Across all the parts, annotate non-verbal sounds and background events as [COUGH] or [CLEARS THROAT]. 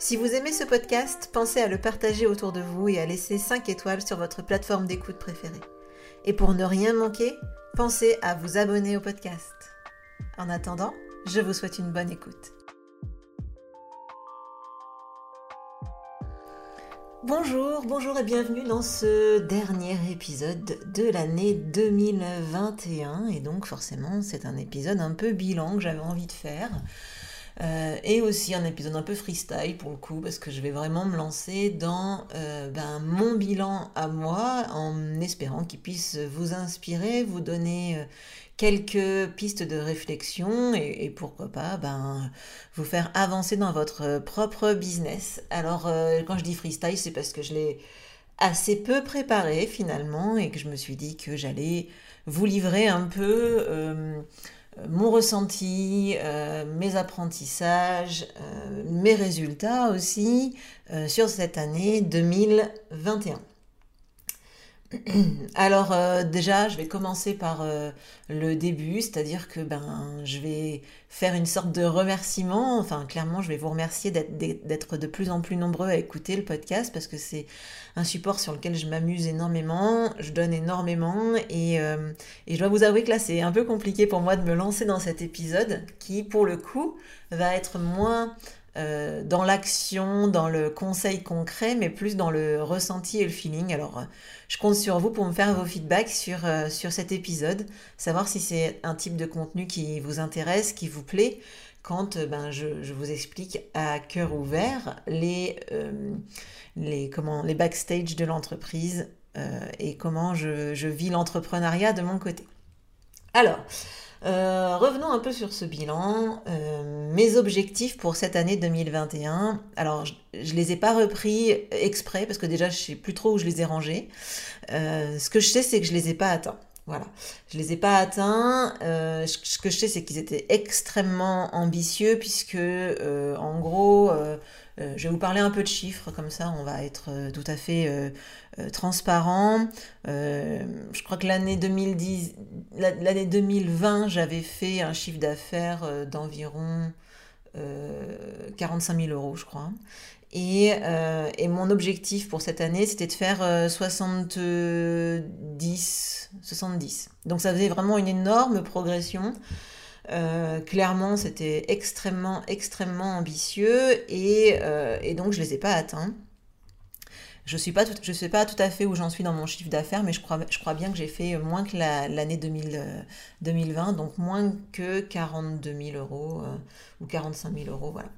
Si vous aimez ce podcast, pensez à le partager autour de vous et à laisser 5 étoiles sur votre plateforme d'écoute préférée. Et pour ne rien manquer, pensez à vous abonner au podcast. En attendant, je vous souhaite une bonne écoute. Bonjour, bonjour et bienvenue dans ce dernier épisode de l'année 2021. Et donc forcément, c'est un épisode un peu bilan que j'avais envie de faire. Euh, et aussi un épisode un peu freestyle pour le coup, parce que je vais vraiment me lancer dans euh, ben, mon bilan à moi, en espérant qu'il puisse vous inspirer, vous donner euh, quelques pistes de réflexion et, pourquoi pas ben, vous faire avancer dans votre propre business. Alors quand je dis freestyle, c'est parce que je l'ai assez peu préparé finalement et que je me suis dit que j'allais vous livrer un peu mon ressenti, euh, mes apprentissages, euh, mes résultats aussi euh, sur cette année 2021. [CLEARS THROAT] Alors euh, déjà, je vais commencer par euh, le début, c'est-à-dire que ben je vais faire une sorte de remerciement. Enfin, clairement, je vais vous remercier d'être de plus en plus nombreux à écouter le podcast parce que c'est un support sur lequel je m'amuse énormément, je donne énormément et, euh, et je dois vous avouer que là, c'est un peu compliqué pour moi de me lancer dans cet épisode qui, pour le coup, va être moins euh, dans l'action, dans le conseil concret, mais plus dans le ressenti et le feeling. Alors, euh, je compte sur vous pour me faire vos feedbacks sur, euh, sur cet épisode, savoir si c'est un type de contenu qui vous intéresse, qui vous plaît, quand ben, je, je, vous explique à cœur ouvert les, les, comment, les backstage de l'entreprise et comment je, je vis l'entrepreneuriat de mon côté. Alors, euh, revenons un peu sur ce bilan. Euh, mes objectifs pour cette année 2021. Alors, je, ne les ai pas repris exprès parce que déjà, je sais plus trop où je les ai rangés. Euh, ce que je sais, c'est que je les ai pas atteints. Voilà, je les ai pas atteints. ce que je sais, c'est qu'ils étaient extrêmement ambitieux puisque, en gros, je vais vous parler un peu de chiffres comme ça, on va être tout à fait euh, transparent. Euh, je crois que l'année 2010, l'année 2020, j'avais fait un chiffre d'affaires euh, d'environ 45 000 euros, je crois. Et, mon objectif pour cette année, c'était de faire 70, 70. Donc ça faisait vraiment une énorme progression. clairement, c'était extrêmement, extrêmement ambitieux et, et, donc je ne les ai pas atteints. Je ne sais pas tout à fait où j'en suis dans mon chiffre d'affaires, mais je crois, je crois bien que j'ai fait moins que l'année 2020, donc moins que 42 000 euros euh, ou 45 000 euros, voilà.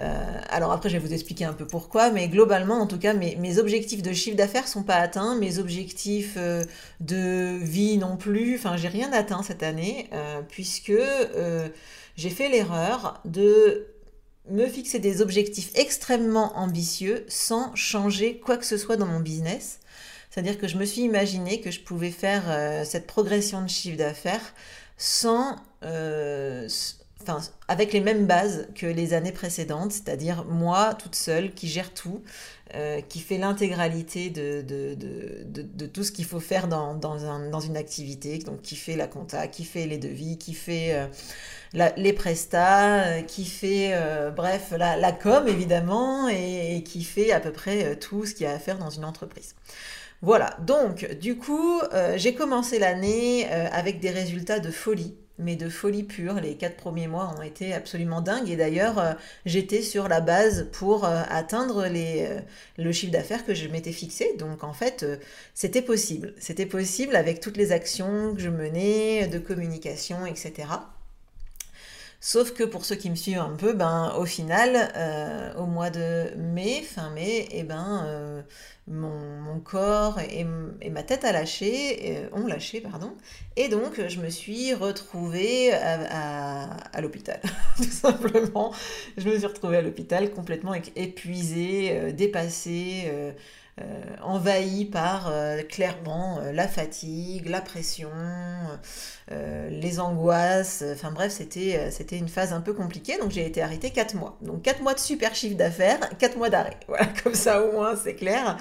Euh, alors après, je vais vous expliquer un peu pourquoi, mais globalement, en tout cas, mes, mes objectifs de chiffre d'affaires sont pas atteints, mes objectifs euh, de vie non plus, enfin, j'ai rien atteint cette année, puisque j'ai fait l'erreur de me fixer des objectifs extrêmement ambitieux sans changer quoi que ce soit dans mon business. C'est-à-dire que je me suis imaginé que je pouvais faire euh, cette progression de chiffre d'affaires sans, euh, enfin, avec les mêmes bases que les années précédentes, c'est-à-dire moi toute seule qui gère tout, euh, qui fait l'intégralité de, de, de, de, tout ce qu'il faut faire dans, dans, un, dans, une activité, donc qui fait la compta, qui fait les devis, qui fait les prestats, euh, qui fait, euh, bref, la, la, com évidemment, et, qui fait à peu près euh, tout ce qu'il y a à faire dans une entreprise. Voilà, donc du coup, j'ai commencé l'année avec des résultats de folie. Mais de folie pure. Les quatre premiers mois ont été absolument dingues. Et d'ailleurs, euh, j'étais sur la base pour euh, atteindre les, euh, le chiffre d'affaires que je m'étais fixé. Donc en fait, c'était possible. C'était possible avec toutes les actions que je menais, de communication, etc. Sauf que pour ceux qui me suivent un peu, ben, au final, au mois de mai, fin mai, eh ben, mon, corps et, ma tête a lâché, ont lâché, pardon. Et donc, je me suis retrouvée à, l'hôpital, [LAUGHS] tout simplement. Je me suis retrouvée à l'hôpital complètement épuisée, euh, dépassée. Euh, euh, envahie par clairement la fatigue, la pression, les angoisses. Enfin bref, c'était c'était une phase un peu compliquée. Donc j'ai été arrêtée 4 mois. Donc 4 mois de super chiffre d'affaires, 4 mois d'arrêt. [LAUGHS] Voilà, comme ça au moins c'est clair.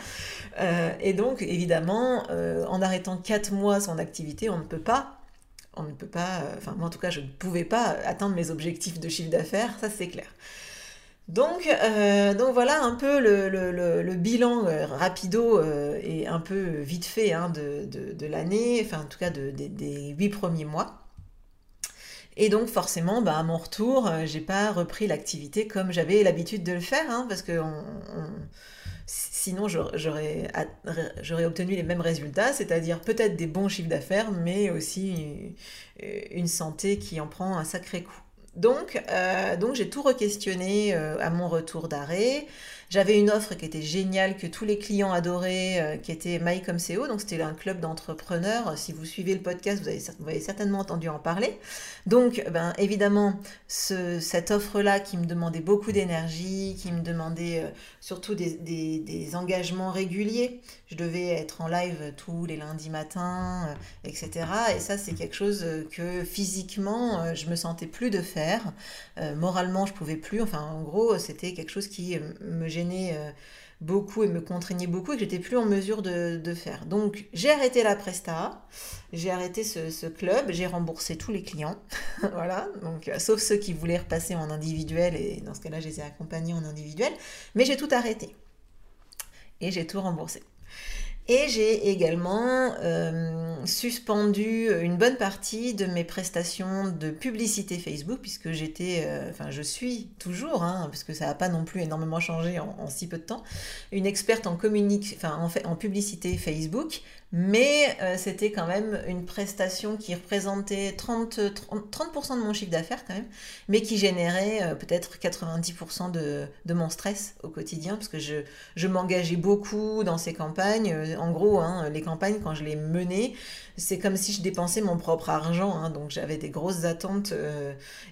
et donc évidemment, en arrêtant 4 mois son activité, on ne peut pas on ne peut pas, enfin moi en tout cas je ne pouvais pas atteindre mes objectifs de chiffre d'affaires, ça c'est clair. Donc, euh, donc voilà un peu le, bilan euh, rapido euh, et un peu vite fait hein, de, l'année, enfin en tout cas des huit premiers mois. Et donc forcément, bah, à mon retour, j'ai pas repris l'activité comme j'avais l'habitude de le faire, hein, parce que sinon j'aurais obtenu les mêmes résultats, c'est-à-dire peut-être des bons chiffres d'affaires, mais aussi une santé qui en prend un sacré coup. Donc, euh, donc j'ai tout re-questionné euh, à mon retour d'arrêt. J'avais une offre qui était géniale, que tous les clients adoraient, euh, qui était MyComCO. Donc, c'était un club d'entrepreneurs. Si vous suivez le podcast, vous avez, vous avez, certainement entendu en parler. Donc, ben, évidemment, ce, cette offre-là qui me demandait beaucoup d'énergie, qui me demandait euh, surtout des, engagements réguliers. Je devais être en live tous les lundis matins, euh, etc. Et ça, c'est quelque chose que physiquement, je me sentais plus de faire. moralement, je pouvais plus. Enfin, en gros, c'était quelque chose qui me gênait euh, beaucoup et me contraignait beaucoup et que j'étais plus en mesure de, faire. Donc j'ai arrêté la Presta, j'ai arrêté ce, club, j'ai remboursé tous les clients, [LAUGHS] voilà, donc euh, sauf ceux qui voulaient repasser en individuel et dans ce cas-là je les ai accompagnés en individuel, mais j'ai tout arrêté et j'ai tout remboursé. Et j'ai également euh, suspendu une bonne partie de mes prestations de publicité Facebook, puisque j'étais, euh, enfin je suis toujours, hein, parce ça n'a pas non plus énormément changé en, si peu de temps, une experte en, publicité Facebook, mais euh, c'était quand même une prestation qui représentait 30, 30, de mon chiffre d'affaires quand même, mais qui générait peut-être 90% de, mon stress au quotidien, parce que je m'engageais beaucoup dans ces campagnes. Euh, en gros, hein, les campagnes, quand je les menais, c'est comme si je dépensais mon propre argent, hein, donc j'avais des grosses attentes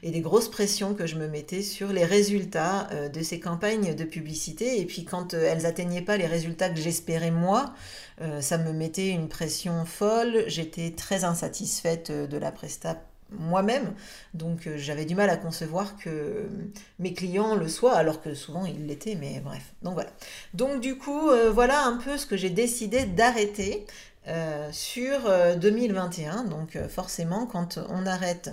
et des grosses pressions que je me mettais sur les résultats de ces campagnes de publicité, et puis quand elles atteignaient pas les résultats que j'espérais moi, euh, ça me mettait une pression folle, j'étais très insatisfaite euh, de la presta moi-même, donc euh, j'avais du mal à concevoir que mes clients le soient, alors que souvent ils l'étaient, mais bref. Donc voilà. Donc du coup, voilà un peu ce que j'ai décidé d'arrêter. sur 2021. Donc forcément, quand on arrête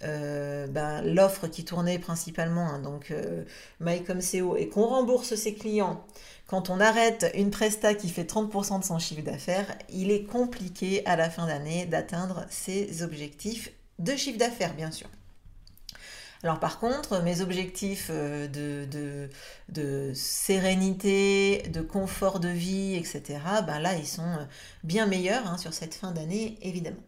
ben, l'offre qui tournait principalement, hein, donc MyComCO, et qu'on rembourse ses clients quand on arrête une presta qui fait 30% de son chiffre d'affaires, il est compliqué à la fin d'année d'atteindre ses objectifs de chiffre d'affaires, bien sûr. Alors par contre, mes objectifs euh, de, sérénité, de confort de vie, etc., ben là, ils sont euh, bien meilleurs hein, sur cette fin d'année, évidemment.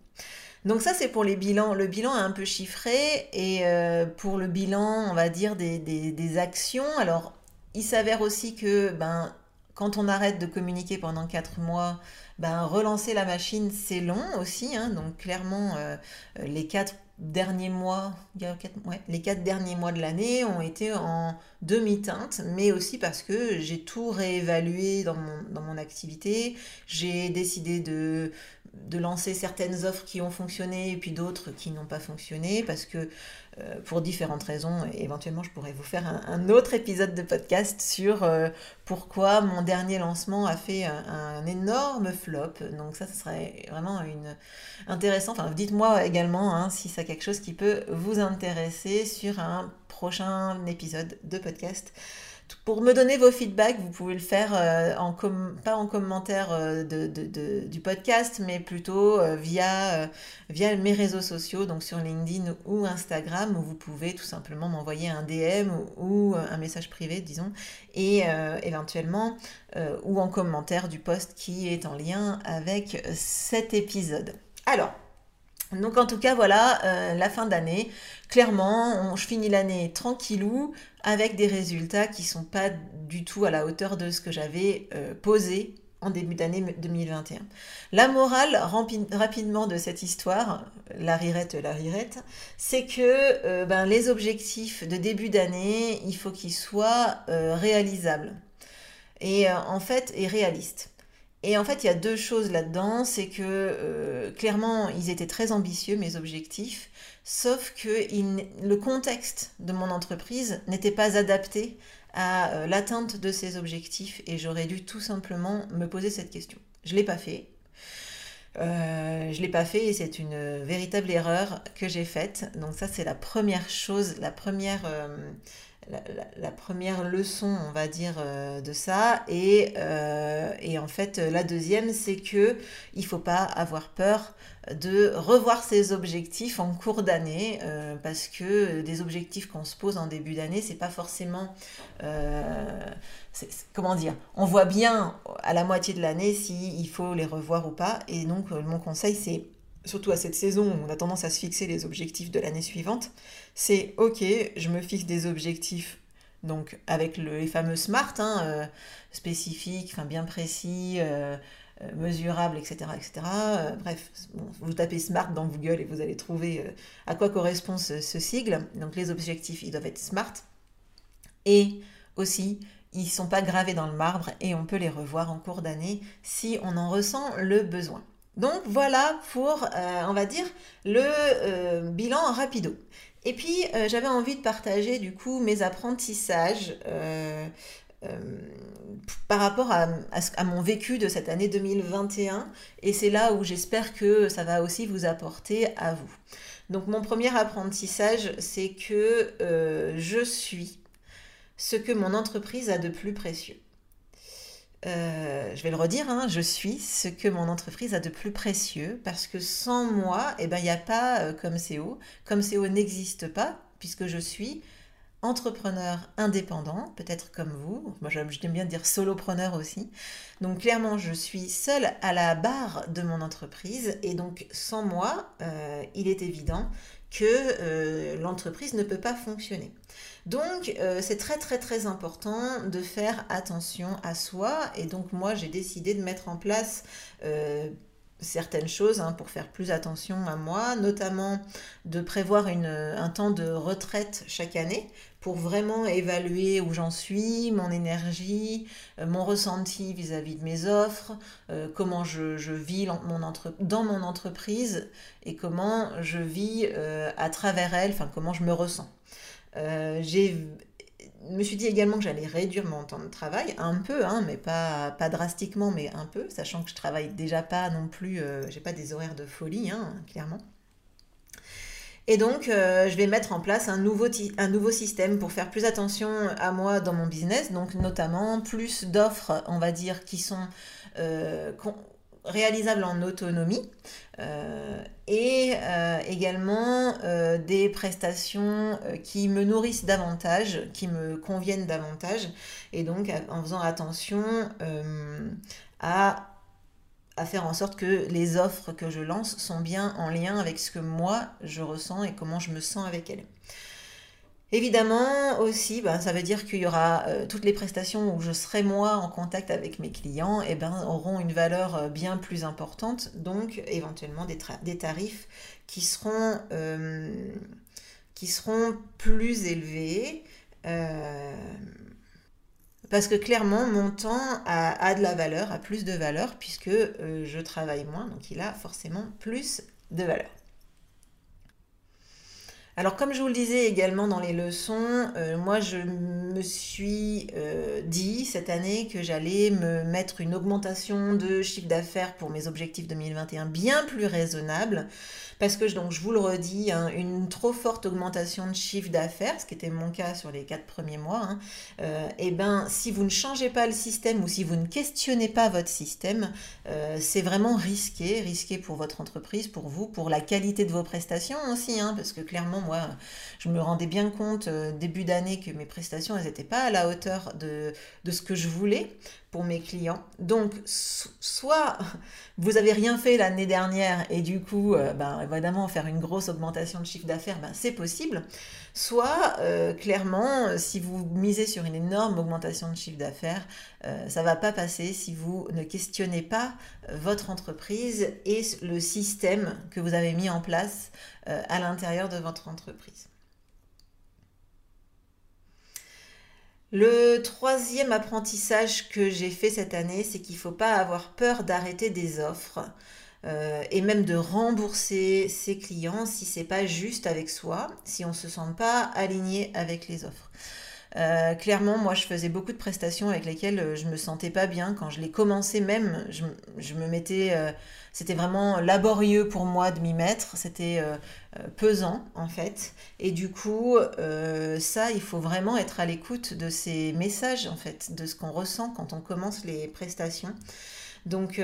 Donc ça, c'est pour les bilans. Le bilan est un peu chiffré et euh, pour le bilan, on va dire, des, des actions. Alors, il s'avère aussi que ben, quand on arrête de communiquer pendant 4 mois, ben, relancer la machine, c'est long aussi. Hein. donc clairement, euh, les 4 derniers mois, les quatre derniers mois de l'année ont été en demi-teinte, mais aussi parce que j'ai tout réévalué dans mon, activité. J'ai décidé de de lancer certaines offres qui ont fonctionné et puis d'autres qui n'ont pas fonctionné parce que pour différentes raisons, éventuellement je pourrais vous faire un, autre épisode de podcast sur euh, pourquoi mon dernier lancement a fait un, énorme flop. Donc ça, ce serait vraiment une intéressant. Enfin, dites-moi également hein, si c'est quelque chose qui peut vous intéresser sur un prochain épisode de podcast pour me donner vos feedbacks, vous pouvez le faire euh, en pas en commentaire euh, du podcast, mais plutôt euh, via, via mes réseaux sociaux, donc sur LinkedIn ou Instagram, où vous pouvez tout simplement m'envoyer un DM ou, un message privé, disons, et éventuellement, ou en commentaire du post qui est en lien avec cet épisode. Alors, donc en tout cas, voilà, la fin d'année. Clairement, je finis l'année tranquillou, avec des résultats qui sont pas du tout à la hauteur de ce que j'avais euh, posé en début d'année 2021. La morale rapidement de cette histoire, la rirette, la rirette, c'est que euh, ben, les objectifs de début d'année, il faut qu'ils soient euh, réalisables et en fait et réalistes. Et en fait, il y a deux choses là-dedans, c'est que clairement, ils étaient très ambitieux, mes objectifs, sauf que le contexte de mon entreprise n'était pas adapté à euh, l'atteinte de ces objectifs et j'aurais dû tout simplement me poser cette question. Je ne l'ai pas fait. Euh, je ne l'ai pas fait et c'est une véritable erreur que j'ai faite. Donc ça c'est la première chose, la première, euh, la, première leçon, on va dire, de ça. Et, et en fait, la deuxième, c'est que il faut pas avoir peur de revoir ses objectifs en cours d'année euh, parce que des objectifs qu'on se pose en début d'année c'est pas forcément euh, comment dire on voit bien à la moitié de l'année si il faut les revoir ou pas et donc euh, mon conseil c'est surtout à cette saison où on a tendance à se fixer les objectifs de l'année suivante c'est ok je me fixe des objectifs donc avec les fameux SMART hein, spécifiques enfin bien précis euh, mesurable, etc. etc. Euh, bref, vous tapez SMART dans Google et vous allez trouver euh, à quoi correspond ce, sigle. Donc les objectifs, ils doivent être SMART. Et aussi, ils ne sont pas gravés dans le marbre et on peut les revoir en cours d'année si on en ressent le besoin. Donc voilà pour, on va dire, le bilan rapido. Et puis, j'avais envie de partager du coup mes apprentissages euh, par rapport à, mon vécu de cette année 2021 et c'est là où j'espère que ça va aussi vous apporter à vous. Donc mon premier apprentissage, c'est que euh, je suis ce que mon entreprise a de plus précieux. Euh, je vais le redire, hein, je suis ce que mon entreprise a de plus précieux parce que sans moi, eh ben, il n'y a pas comme CO. Comme CO n'existe pas puisque je suis entrepreneur indépendant, peut-être comme vous. Moi, j'aime bien dire solopreneur aussi. Donc, clairement, je suis seule à la barre de mon entreprise et donc, sans moi, euh, il est évident que euh, l'entreprise ne peut pas fonctionner. Donc, euh, c'est très, très, très important de faire attention à soi. Et donc, moi, j'ai décidé de mettre en place certaines choses hein, pour faire plus attention à moi, notamment de prévoir un temps de retraite chaque année pour vraiment évaluer où j'en suis, mon énergie, euh, mon ressenti vis-à-vis de mes offres, euh, comment je, vis mon dans mon entreprise et comment je vis euh, à travers elle, enfin comment je me ressens. j'ai me suis dit également que j'allais réduire mon temps de travail, un peu, hein, mais pas, pas drastiquement, mais un peu, sachant que je travaille déjà pas non plus, j'ai pas des horaires de folie, hein, clairement. Et donc, euh, je vais mettre en place un nouveau, un nouveau système pour faire plus attention à moi dans mon business, donc notamment plus d'offres, on va dire, qui sont euh, réalisables en autonomie. Euh, et également des prestations qui me nourrissent davantage, qui me conviennent davantage, et donc en faisant attention à à faire en sorte que les offres que je lance sont bien en lien avec ce que moi je ressens et comment je me sens avec elles. Évidemment aussi, ben, ça veut dire qu'il y aura euh, toutes les prestations où je serai moi en contact avec mes clients et eh ben, auront une valeur euh, bien plus importante, donc éventuellement des, tarifs euh, qui seront plus élevés. Parce que clairement, mon temps a, de la valeur, a plus de valeur, puisque euh, je travaille moins, donc il a forcément plus de valeur. Alors comme je vous le disais également dans les leçons, euh, moi je me suis euh, dit cette année que j'allais me mettre une augmentation de chiffre d'affaires pour mes objectifs 2021 bien plus raisonnable. Parce que donc je vous le redis, hein, une trop forte augmentation de chiffre d'affaires, ce qui était mon cas sur les quatre premiers mois, et hein, euh, eh ben si vous ne changez pas le système ou si vous ne questionnez pas votre système, c'est vraiment risqué, risqué pour votre entreprise, pour vous, pour la qualité de vos prestations aussi, hein, parce que clairement moi je me rendais bien compte euh, début d'année que mes prestations elles n'étaient pas à la hauteur de, de ce que je voulais pour mes clients. Donc, soit vous avez rien fait l'année dernière et du coup, euh, ben, évidemment, faire une grosse augmentation de chiffre d'affaires, ben, c'est possible. Soit, euh, clairement, si vous misez sur une énorme augmentation de chiffre d'affaires, euh, ça va pas passer si vous ne questionnez pas votre entreprise et le système que vous avez mis en place à l'intérieur de votre entreprise. Le troisième apprentissage que j'ai fait cette année, c'est qu'il ne faut pas avoir peur d'arrêter des offres euh, et même de rembourser ses clients si c'est pas juste avec soi, si on ne se sent pas aligné avec les offres. Euh, clairement, moi, je faisais beaucoup de prestations avec lesquelles euh, je me sentais pas bien. Quand je les commençais même, je, me mettais... Euh, c'était vraiment laborieux pour moi de m'y mettre. C'était pesant, en fait. Et du coup, ça, il faut vraiment être à l'écoute de ces messages, en fait, de ce qu'on ressent quand on commence les prestations. Donc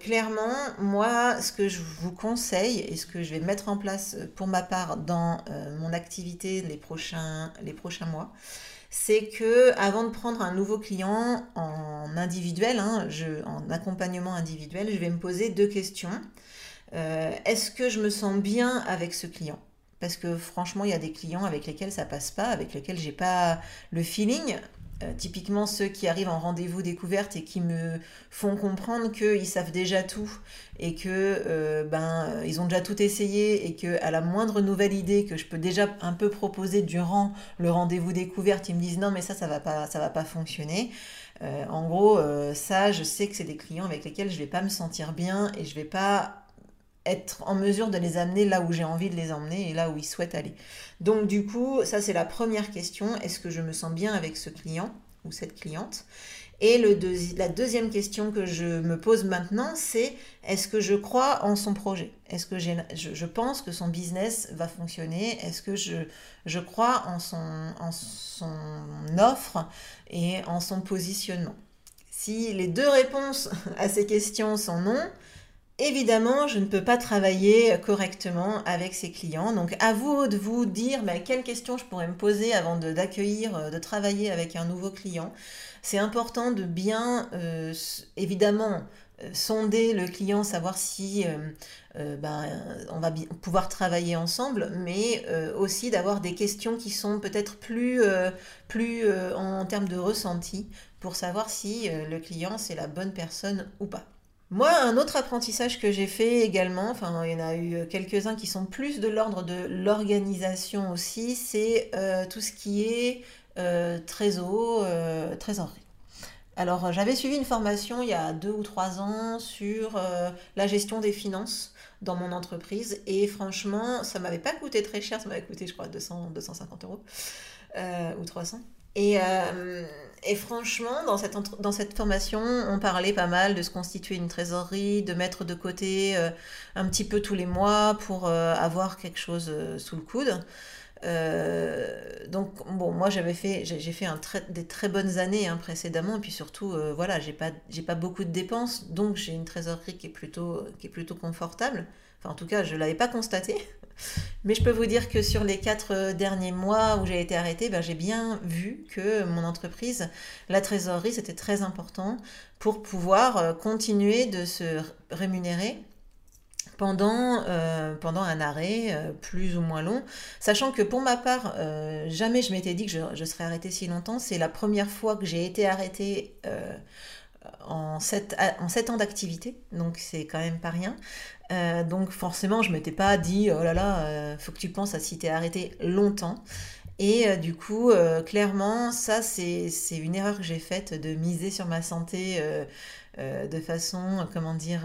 clairement, moi, ce que je vous conseille et ce que je vais mettre en place pour ma part dans mon activité les prochains, les prochains mois, c'est que avant de prendre un nouveau client en individuel, hein, en accompagnement individuel, je vais me poser deux questions. Euh, est-ce que je me sens bien avec ce client? Parce que franchement, il y a des clients avec lesquels ça passe pas, avec lesquels j'ai pas le feeling. Euh, typiquement ceux qui arrivent en rendez-vous découverte et qui me font comprendre qu'ils savent déjà tout et que euh, ben euh, ils ont déjà tout essayé et que à la moindre nouvelle idée que je peux déjà un peu proposer durant le rendez-vous découverte, ils me disent non mais ça ça va pas ça va pas fonctionner. en gros, ça, je sais que c'est des clients avec lesquels je vais pas me sentir bien et je vais pas être en mesure de les amener là où j'ai envie de les emmener et là où ils souhaitent aller. Donc du coup, ça c'est la première question, est-ce que je me sens bien avec ce client ou cette cliente? Et la deuxième question que je me pose maintenant, c'est est-ce que je crois en son projet? Est-ce que je, pense que son business va fonctionner? Est-ce que je, crois en son offre et en son positionnement? Si les deux réponses à ces questions sont non, Évidemment, je ne peux pas travailler correctement avec ces clients. Donc, à vous de vous dire bah, quelles questions je pourrais me poser avant d'accueillir, euh, de, travailler avec un nouveau client. C'est important de bien, euh, évidemment, euh, sonder le client, savoir si ben, on va pouvoir travailler ensemble, mais aussi d'avoir des questions qui sont peut-être plus en termes de ressenti pour savoir si le client c'est la bonne personne ou pas. Moi, un autre apprentissage que j'ai fait également, enfin il y en a eu quelques-uns qui sont plus de l'ordre de l'organisation aussi, c'est euh, tout ce qui est euh, trésor, euh, trésorerie. Alors j'avais suivi une formation il y a deux ou trois ans sur la gestion des finances dans mon entreprise et franchement ça m'avait pas coûté très cher, ça m'avait coûté je crois 200, 250 euros ou 300. Et, euh, et franchement, dans cette, formation, on parlait pas mal de se constituer une trésorerie, de mettre de côté euh, un petit peu tous les mois pour euh, avoir quelque chose sous le coude. donc bon, moi j'avais fait, j'ai fait des très bonnes années hein, précédemment, et puis surtout, voilà, j'ai pas, j'ai pas beaucoup de dépenses, donc j'ai une trésorerie qui est plutôt, qui est plutôt confortable. Enfin, en tout cas, je l'avais pas constaté. Mais je peux vous dire que sur les quatre euh, derniers mois où j'ai été arrêtée, ben, j'ai bien vu que mon entreprise, la trésorerie, c'était très important pour pouvoir euh, continuer de se rémunérer pendant, euh, pendant un arrêt plus ou moins long. Sachant que pour ma part, jamais je m'étais dit que je, serais arrêtée si longtemps. C'est la première fois que j'ai été arrêtée en 7, en ans d'activité, donc c'est quand même pas rien. Euh, donc forcément, je m'étais pas dit, oh là là, euh, faut que tu penses à si t'es arrêté longtemps. Et euh, du coup, clairement, ça, c'est une erreur que j'ai faite de miser sur ma santé de façon, comment dire,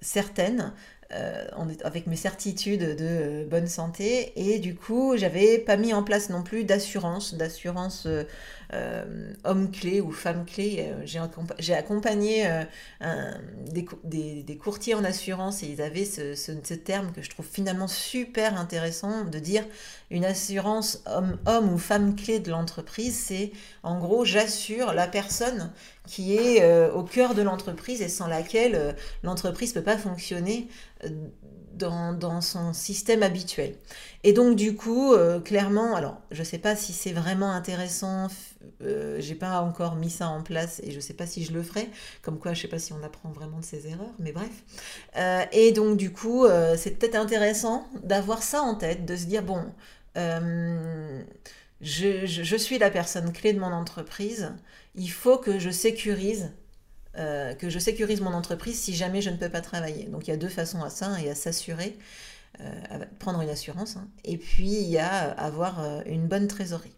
certaine. Euh, avec mes certitudes de bonne santé. Et du coup, j'avais pas mis en place non plus d'assurance, d'assurance euh, homme clé ou femme clé. J'ai accompagné des, courtiers en assurance et ils avaient ce, ce, terme que je trouve finalement super intéressant de dire une assurance homme, homme ou femme clé de l'entreprise. C'est en gros, j'assure la personne qui est au cœur de l'entreprise et sans laquelle l'entreprise ne peut pas fonctionner dans, son système habituel. Et donc du coup, euh, clairement, alors je ne sais pas si c'est vraiment intéressant, euh, j'ai pas encore mis ça en place et je ne sais pas si je le ferai, comme quoi je ne sais pas si on apprend vraiment de ses erreurs, mais bref. Euh, et donc du coup, c'est peut-être intéressant d'avoir ça en tête, de se dire, bon, je suis la personne clé de mon entreprise, il faut que je sécurise euh, que je sécurise mon entreprise si jamais je ne peux pas travailler. Donc il y a deux façons à ça, il y a s'assurer, euh, prendre une assurance, hein, et puis il y a avoir euh, une bonne trésorerie.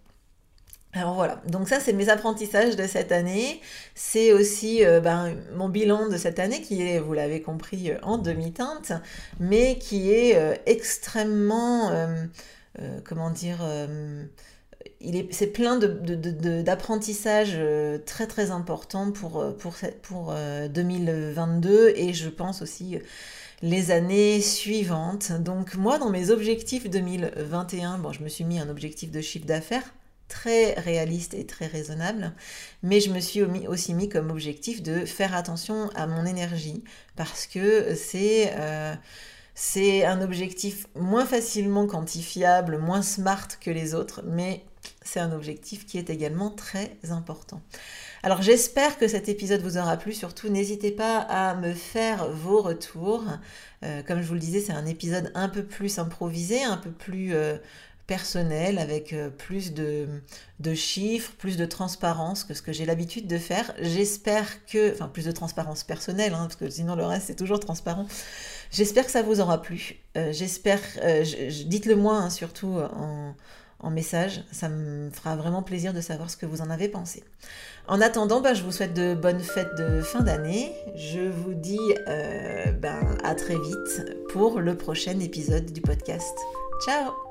Alors voilà, donc ça c'est mes apprentissages de cette année. C'est aussi ben, mon bilan de cette année qui est, vous l'avez compris, en demi-teinte, mais qui est extrêmement, comment dire, c'est plein d'apprentissages euh, très très importants pour, euh, pour, pour 2022 euh, et je pense aussi les années suivantes. Donc moi, dans mes objectifs 2021, bon, je me suis mis un objectif de chiffre d'affaires très réaliste et très raisonnable, mais je me suis aussi mis comme objectif de faire attention à mon énergie parce que c'est... c'est un objectif moins facilement quantifiable, moins smart que les autres, mais c'est un objectif qui est également très important. Alors j'espère que cet épisode vous aura plu. Surtout, n'hésitez pas à me faire vos retours. Euh, comme je vous le disais, c'est un épisode un peu plus improvisé, un peu plus euh, personnel, avec euh, plus de, chiffres, plus de transparence que ce que j'ai l'habitude de faire. J'espère que, enfin plus de transparence personnelle, hein, parce que sinon le reste c'est toujours transparent. J'espère que ça vous aura plu. J'espère, dites-le moi hein, surtout en en message. Ça me fera vraiment plaisir de savoir ce que vous en avez pensé. En attendant, bah, je vous souhaite de bonnes fêtes de fin d'année. Je vous dis euh, ben, à très vite pour le prochain épisode du podcast. Ciao